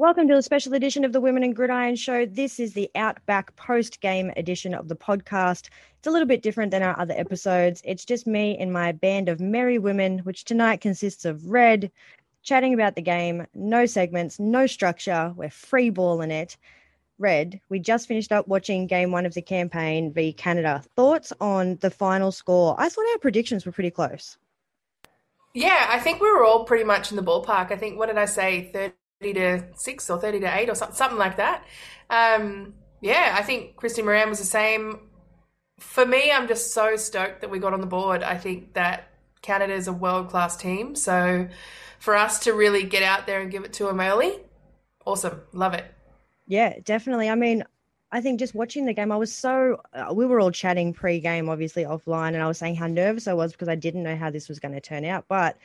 Welcome to a special edition of the Women in Gridiron Show. This is the Outback post game edition of the podcast. It's a little bit different than our other episodes. It's just me and my band of merry women, which tonight consists of Red, chatting about the game, no segments, no structure. We're free balling it. Red, we just finished up watching game one of the campaign v Canada. Thoughts on the final score? I thought our predictions were pretty close. Yeah, I think we were all pretty much in the ballpark. I think, what did I say, 30 to 6 or 30 to 8 or something, like that. Um, yeah, I think Christy Moran was the same. For me, I'm just so stoked that we got on the board. I think that Canada is a world class team. So for us to really get out there and give it to them early, awesome. Love it. Yeah, definitely. I mean, I think just watching the game, I was so, uh, we were all chatting pre game, obviously offline, and I was saying how nervous I was because I didn't know how this was going to turn out. But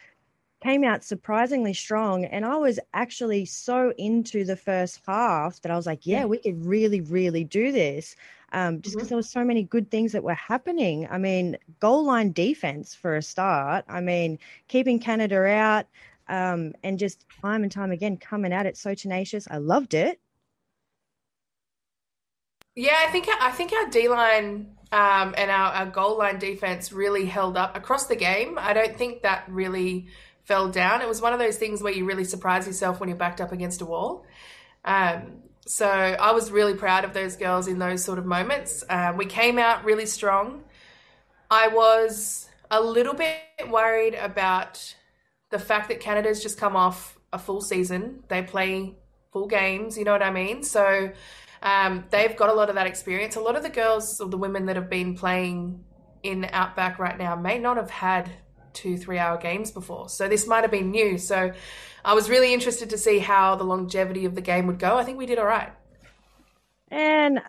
came out surprisingly strong. And I was actually so into the first half that I was like, yeah, we could really, really do this. Um, just because mm-hmm. there were so many good things that were happening. I mean, goal line defense for a start. I mean, keeping Canada out um, and just time and time again coming at it so tenacious. I loved it. Yeah, I think I think our D line um, and our, our goal line defense really held up across the game. I don't think that really fell down. It was one of those things where you really surprise yourself when you're backed up against a wall. Um, so I was really proud of those girls in those sort of moments. Um, we came out really strong. I was a little bit worried about the fact that Canada's just come off a full season. They play full games, you know what I mean? So um, they've got a lot of that experience. A lot of the girls or the women that have been playing in Outback right now may not have had two, three hour games before. So this might have been new. So I was really interested to see how the longevity of the game would go. I think we did all right. And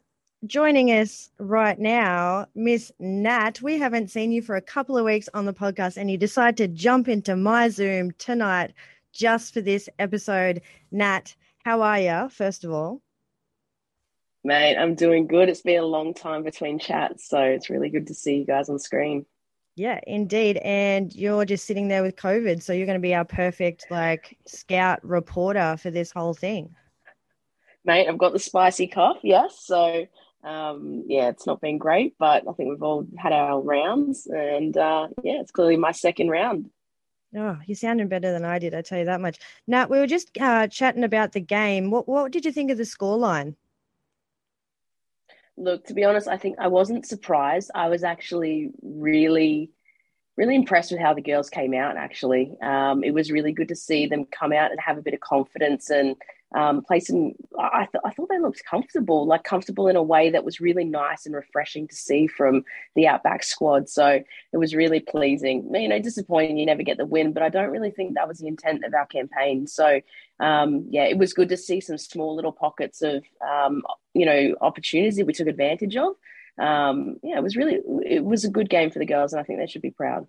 joining us right now, Miss Nat. We haven't seen you for a couple of weeks on the podcast, and you decide to jump into my Zoom tonight just for this episode. Nat, how are you, first of all? Mate, I'm doing good. It's been a long time between chats, so it's really good to see you guys on screen. Yeah, indeed. And you're just sitting there with COVID. So you're going to be our perfect, like, scout reporter for this whole thing. Mate, I've got the spicy cough. Yes. So, um, yeah, it's not been great, but I think we've all had our rounds. And uh, yeah, it's clearly my second round. Oh, you sounded better than I did. I tell you that much. Now we were just uh, chatting about the game. What what did you think of the scoreline? Look, to be honest, I think I wasn't surprised. I was actually really, really impressed with how the girls came out. Actually, um, it was really good to see them come out and have a bit of confidence and um, play some. I, th- I thought they looked comfortable, like comfortable in a way that was really nice and refreshing to see from the Outback squad. So it was really pleasing. You know, disappointing you never get the win, but I don't really think that was the intent of our campaign. So um, yeah, it was good to see some small little pockets of um, you know opportunities that we took advantage of. Um, yeah, it was really it was a good game for the girls, and I think they should be proud.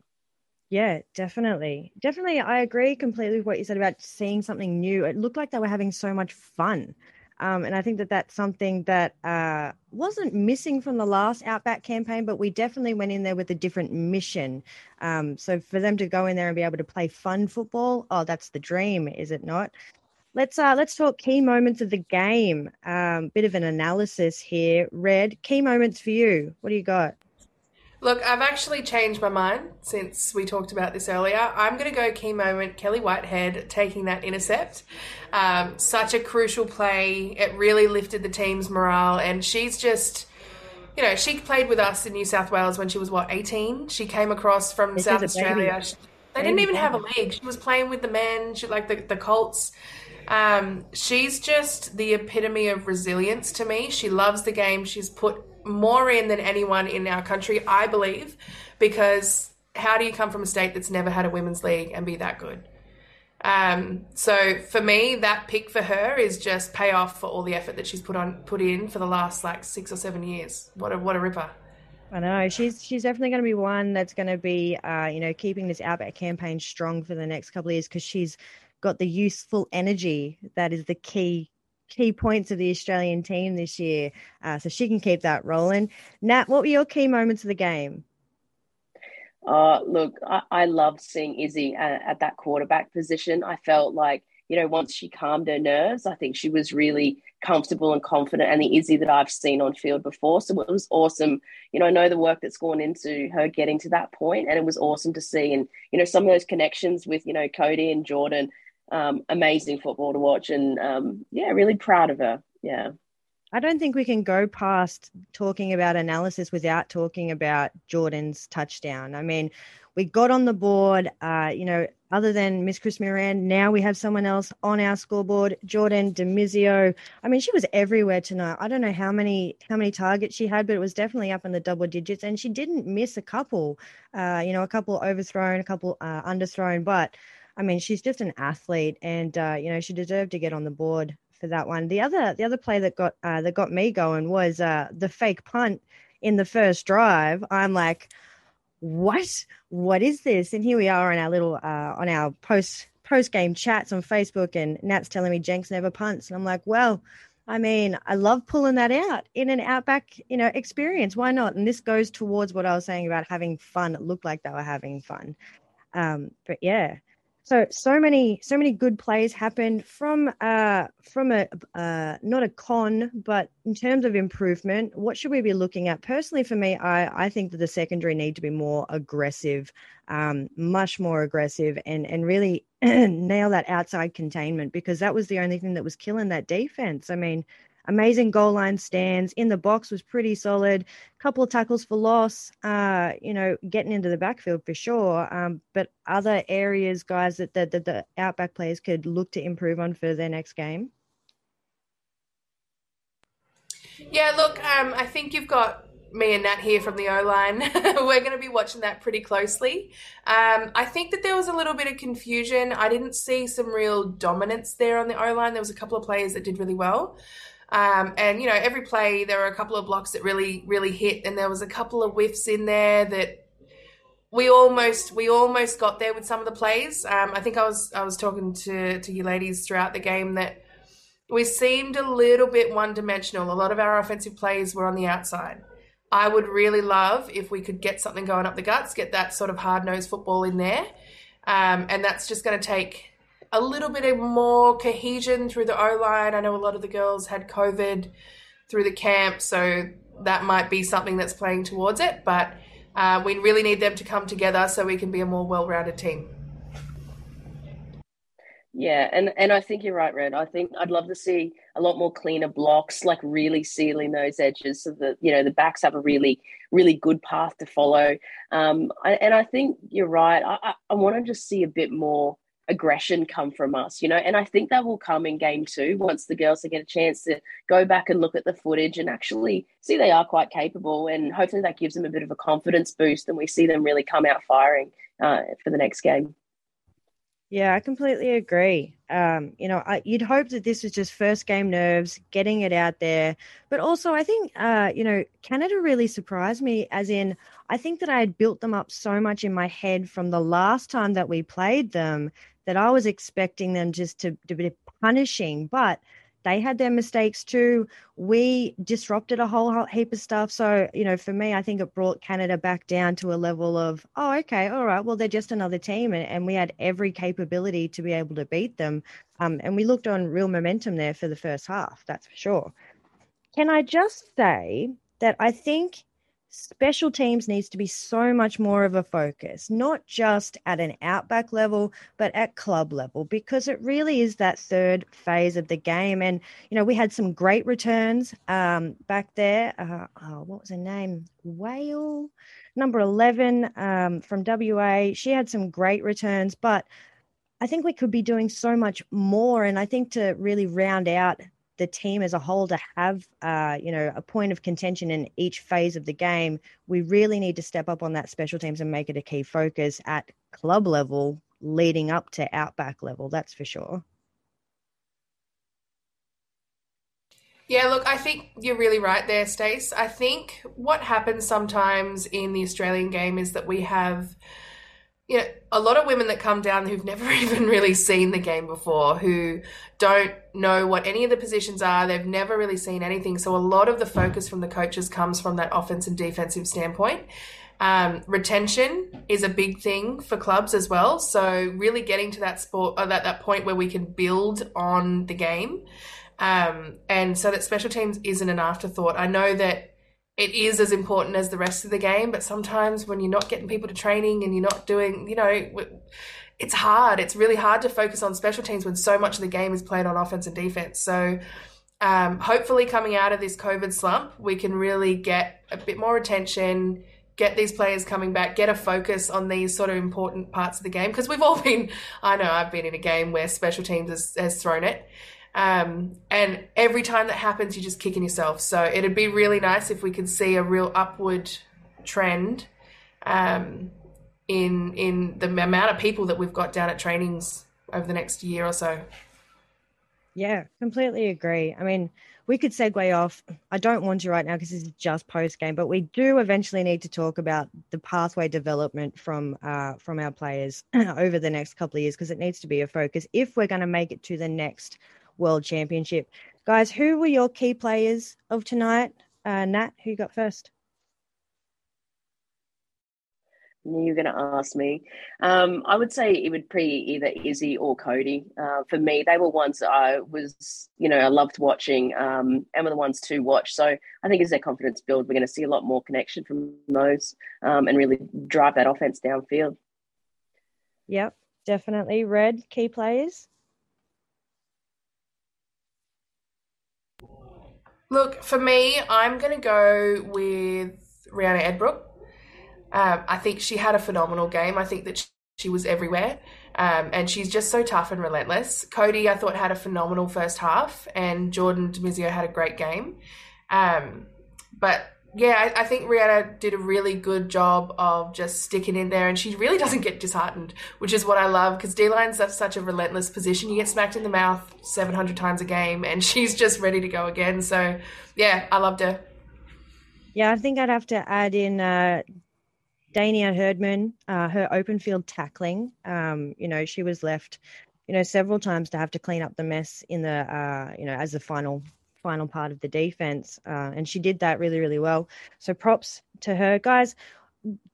Yeah, definitely. Definitely. I agree completely with what you said about seeing something new. It looked like they were having so much fun. Um, and I think that that's something that uh, wasn't missing from the last Outback campaign, but we definitely went in there with a different mission. Um, so for them to go in there and be able to play fun football, oh, that's the dream, is it not? Let's uh, let's talk key moments of the game. Um, bit of an analysis here. Red, key moments for you. What do you got? Look, I've actually changed my mind since we talked about this earlier. I'm going to go key moment Kelly Whitehead taking that intercept. Um, such a crucial play. It really lifted the team's morale, and she's just. You know, she played with us in New South Wales when she was what 18. She came across from this South Australia. they didn't even have a league. She was playing with the men, she, like the, the Colts. Um, she's just the epitome of resilience to me. She loves the game. She's put more in than anyone in our country, I believe, because how do you come from a state that's never had a women's league and be that good? Um, so for me, that pick for her is just pay off for all the effort that she's put on put in for the last like six or seven years. What a what a ripper! I know she's she's definitely going to be one that's going to be uh, you know keeping this outback campaign strong for the next couple of years because she's got the useful energy that is the key key points of the Australian team this year. Uh, so she can keep that rolling. Nat, what were your key moments of the game? Uh, look, I, I loved seeing Izzy at, at, that quarterback position. I felt like you know, once she calmed her nerves, I think she was really comfortable and confident and the Izzy that I've seen on field before. So it was awesome. You know, I know the work that's gone into her getting to that point and it was awesome to see. And, you know, some of those connections with, you know, Cody and Jordan, um, amazing football to watch. And um, yeah, really proud of her. Yeah. I don't think we can go past talking about analysis without talking about Jordan's touchdown. I mean, we got on the board, uh, you know, other than Miss Chris Moran, now we have someone else on our scoreboard, Jordan Demizio. I mean, she was everywhere tonight. I don't know how many how many targets she had, but it was definitely up in the double digits, and she didn't miss a couple. Uh, you know, a couple overthrown, a couple uh, underthrown, but I mean, she's just an athlete, and uh, you know, she deserved to get on the board for that one. The other the other play that got uh, that got me going was uh, the fake punt in the first drive. I'm like what? What is this? And here we are on our little uh on our post post game chats on facebook and nat's telling me jenks never punts. And i'm like well i mean i love pulling that out in an outback you know experience. Why not? And this goes towards what i was saying about having fun. It looked like they were having fun. Um but yeah so so many so many good plays happened from uh from a uh not a con but in terms of improvement what should we be looking at? Personally for me i i think that the secondary need to be more aggressive um much more aggressive and and really nail that outside containment because that was the only thing that was killing that defense. I mean amazing goal line stands in the box was pretty solid. Couple of tackles for loss, uh, you know, getting into the backfield for sure. Um, but other areas, guys, that the, that the outback players could look to improve on for their next game. Yeah, look, um, I think you've got me and Nat here from the O line. We're going to be watching that pretty closely. Um, I think that there was a little bit of confusion. I didn't see some real dominance there on the O line. There was a couple of players that did really well. Um, and you know, every play there were a couple of blocks that really, really hit, and there was a couple of whiffs in there that we almost we almost got there with some of the plays. Um, I think I was I was talking to to you ladies throughout the game that we seemed a little bit one dimensional. A lot of our offensive plays were on the outside. I would really love if we could get something going up the guts, get that sort of hard nosed football in there, um, and that's just going to take a little bit of more cohesion through the O line. I know a lot of the girls had COVID through the camp, so that might be something that's playing towards it. But uh, we really need them to come together so we can be a more well rounded team. Yeah, and and I think you're right, Red. I think I'd love to see a lot more cleaner blocks, like really sealing those edges so that you know the backs have a really really good path to follow. Um, I, and I think you're right. I, I, I want to just see a bit more aggression come from us, you know. And I think that will come in game two once the girls get a chance to go back and look at the footage and actually see they are quite capable. And hopefully that gives them a bit of a confidence boost and we see them really come out firing uh, for the next game. Yeah, I completely agree. Um, you know, I, you'd hope that this was just first game nerves, getting it out there. But also, I think, uh, you know, Canada really surprised me, as in, I think that I had built them up so much in my head from the last time that we played them that I was expecting them just to, to be punishing, but they had their mistakes too. We disrupted a whole heap of stuff. So, you know, for me, I think it brought Canada back down to a level of, oh, okay, all right, well, they're just another team. And, and we had every capability to be able to beat them. Um, and we looked on real momentum there for the first half, that's for sure. Can I just say that I think special teams needs to be so much more of a focus, not just at an outback level, but at club level, because it really is that third phase of the game. And, you know, we had some great returns um, back there. Uh, oh, what was her name? Whale, number 11 um, from WA. She had some great returns, but I think we could be doing so much more. And I think to really round out the team as a whole to have uh, you know a point of contention in each phase of the game we really need to step up on that special teams and make it a key focus at club level leading up to outback level that's for sure Yeah, look, I think you're really right there, Stace. I think what happens sometimes in the Australian game is that we have you know, a lot of women that come down who've never even really seen the game before, who don't know what any of the positions are, they've never really seen anything. So a lot of the focus from the coaches comes from that offense and defensive standpoint. Um, retention is a big thing for clubs as well. So really getting to that sport, or uh, that, that point where we can build on the game. Um, and so that special teams isn't an afterthought. I know that it is as important as the rest of the game, but sometimes when you're not getting people to training and you're not doing, you know, it's hard. It's really hard to focus on special teams when so much of the game is played on offense and defense. So um, hopefully, coming out of this COVID slump, we can really get a bit more attention, get these players coming back, get a focus on these sort of important parts of the game. Because we've all been, I know I've been in a game where special teams has, has thrown it. Um, and every time that happens, you're just kicking yourself. So it'd be really nice if we could see a real upward trend um, in in the amount of people that we've got down at trainings over the next year or so. Yeah, completely agree. I mean, we could segue off. I don't want to right now because this is just post game, but we do eventually need to talk about the pathway development from uh, from our players over the next couple of years because it needs to be a focus if we're going to make it to the next World Championship. Guys, who were your key players of tonight? Uh, Nat, who got first? You're going to ask me. Um, I would say it would be either Izzy or Cody. Uh, for me, they were ones I was, you know, I loved watching um, and were the ones to watch. So I think as their confidence build, we're going to see a lot more connection from those um, and really drive that offense downfield. Yep, definitely. Red, key players. Look, for me, I'm going to go with Rihanna Edbrook. Um, I think she had a phenomenal game. I think that she was everywhere. Um, and she's just so tough and relentless. Cody, I thought, had a phenomenal first half, and Jordan Damizio had a great game. Um, but yeah, I, I, think Rhianna did a really good job of just sticking in there, and she really doesn't get disheartened, which is what I love because D line's such a relentless position. You get smacked in the mouth 700 times a game, and she's just ready to go again. So, yeah, I loved her. Yeah, I think I'd have to add in uh, Dania Herdman, uh, her open field tackling. Um, you know, she was left, you know, several times to have to clean up the mess in the, uh, you know, as the final final part of the defense. Uh, and she did that really, really well. So props to her. Guys,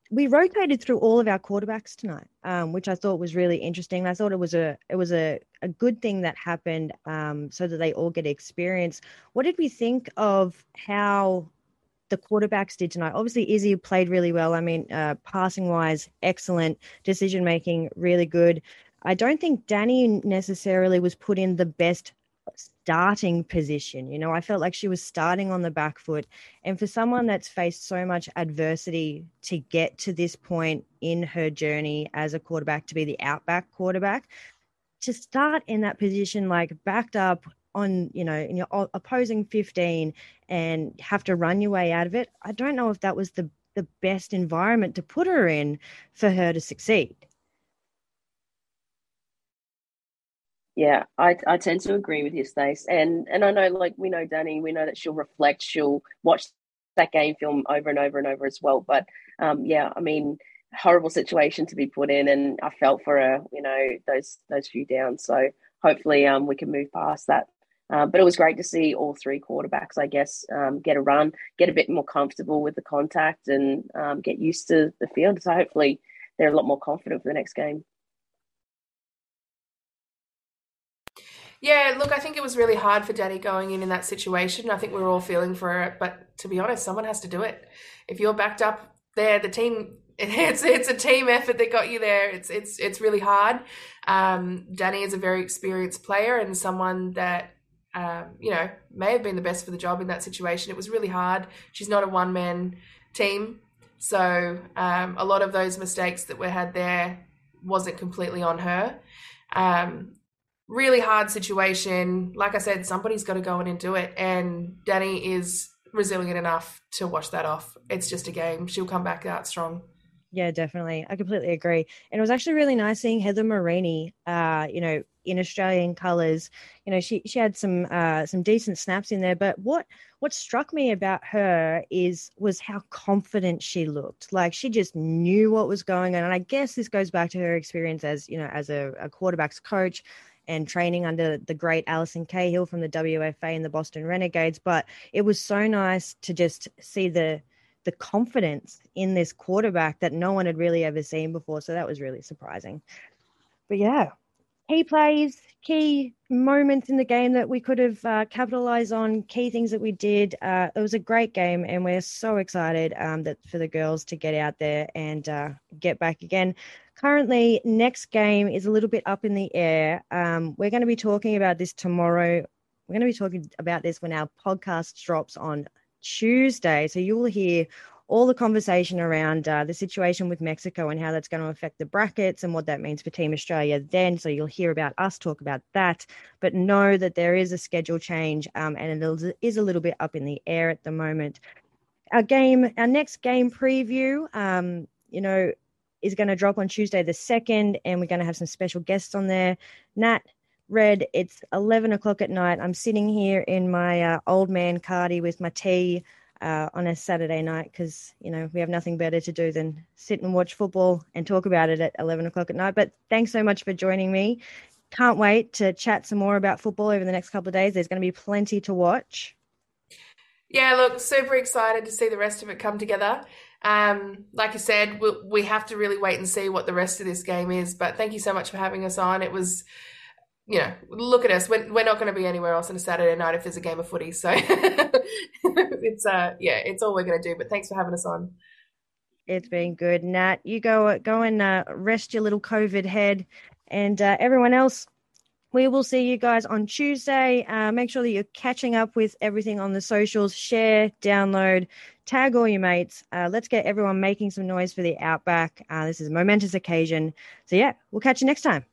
we rotated through all of our quarterbacks tonight, um, which I thought was really interesting. I thought it was a it was a, a good thing that happened um, so that they all get experience. What did we think of how the quarterbacks did tonight? Obviously, Izzy played really well. I mean, uh, passing wise, excellent. Decision making, really good. I don't think Danny necessarily was put in the best starting position. You know, I felt like she was starting on the back foot. And for someone that's faced so much adversity to get to this point in her journey as a quarterback, to be the outback quarterback, to start in that position, like backed up on, you know, in your opposing 15 and have to run your way out of it, I don't know if that was the the best environment to put her in for her to succeed. Yeah, I, I tend to agree with you, Stace. And and I know like we know Danny, we know that she'll reflect, she'll watch that game film over and over and over as well. But um, yeah, I mean, horrible situation to be put in, and I felt for her, you know, those those few downs. So hopefully, um, we can move past that. Uh, but it was great to see all three quarterbacks, I guess, um, get a run, get a bit more comfortable with the contact, and um, get used to the field. So hopefully, they're a lot more confident for the next game. Yeah, look, I think it was really hard for Danny going in in that situation. I think we were all feeling for it, but to be honest, someone has to do it. If you're backed up there, the team it's it's a team effort that got you there. It's it's it's really hard. Um, Danny is a very experienced player and someone that um, you know may have been the best for the job in that situation. It was really hard. She's not a one man team, so um, a lot of those mistakes that we had there wasn't completely on her. Um, really hard situation. Like I said, somebody's got to go in and do it. And Danny is resilient enough to wash that off. It's just a game. She'll come back out strong. Yeah, definitely. I completely agree. And it was actually really nice seeing Heather Marini, uh, you know, in Australian colours. You know, she she had some uh, some decent snaps in there. But what what struck me about her is was how confident she looked. Like she just knew what was going on. And I guess this goes back to her experience as you know as a, a quarterbacks coach and training under the great Allison Cahill from the WFA and the Boston Renegades. But it was so nice to just see the the confidence in this quarterback that no one had really ever seen before. So that was really surprising. But yeah, key plays, key moments in the game that we could have uh, capitalized on, key things that we did. Uh, it was a great game, and we're so excited um, that for the girls to get out there and uh, get back again. Currently, next game is a little bit up in the air. Um, we're going to be talking about this tomorrow. We're going to be talking about this when our podcast drops on Tuesday. So you will hear all the conversation around uh, the situation with Mexico and how that's going to affect the brackets and what that means for Team Australia then. So you'll hear about us talk about that, but know that there is a schedule change um, and it is a little bit up in the air at the moment. Our game, our next game preview, um, you know, is going to drop on Tuesday the 2nd, and we're going to have some special guests on there. Nat, Red, it's 11 o'clock at night. I'm sitting here in my uh, old man cardi with my tea uh, on a Saturday night because you know we have nothing better to do than sit and watch football and talk about it at 11 o'clock at night. But thanks so much for joining me. Can't wait to chat some more about football over the next couple of days. There's going to be plenty to watch. Yeah, look, super excited to see the rest of it come together. Um, like I said, we, we have to really wait and see what the rest of this game is. But thank you so much for having us on. It was you know, look at us. We're, we're not going to be anywhere else on a Saturday night if there's a game of footy. So it's uh yeah, it's all we're going to do. But thanks for having us on. It's been good, Nat. You go go and uh, rest your little COVID head, and uh, everyone else. We will see you guys on Tuesday. Uh, make sure that you're catching up with everything on the socials. Share, download, tag all your mates. Uh, let's get everyone making some noise for the Outback. Uh, this is a momentous occasion. So yeah, we'll catch you next time.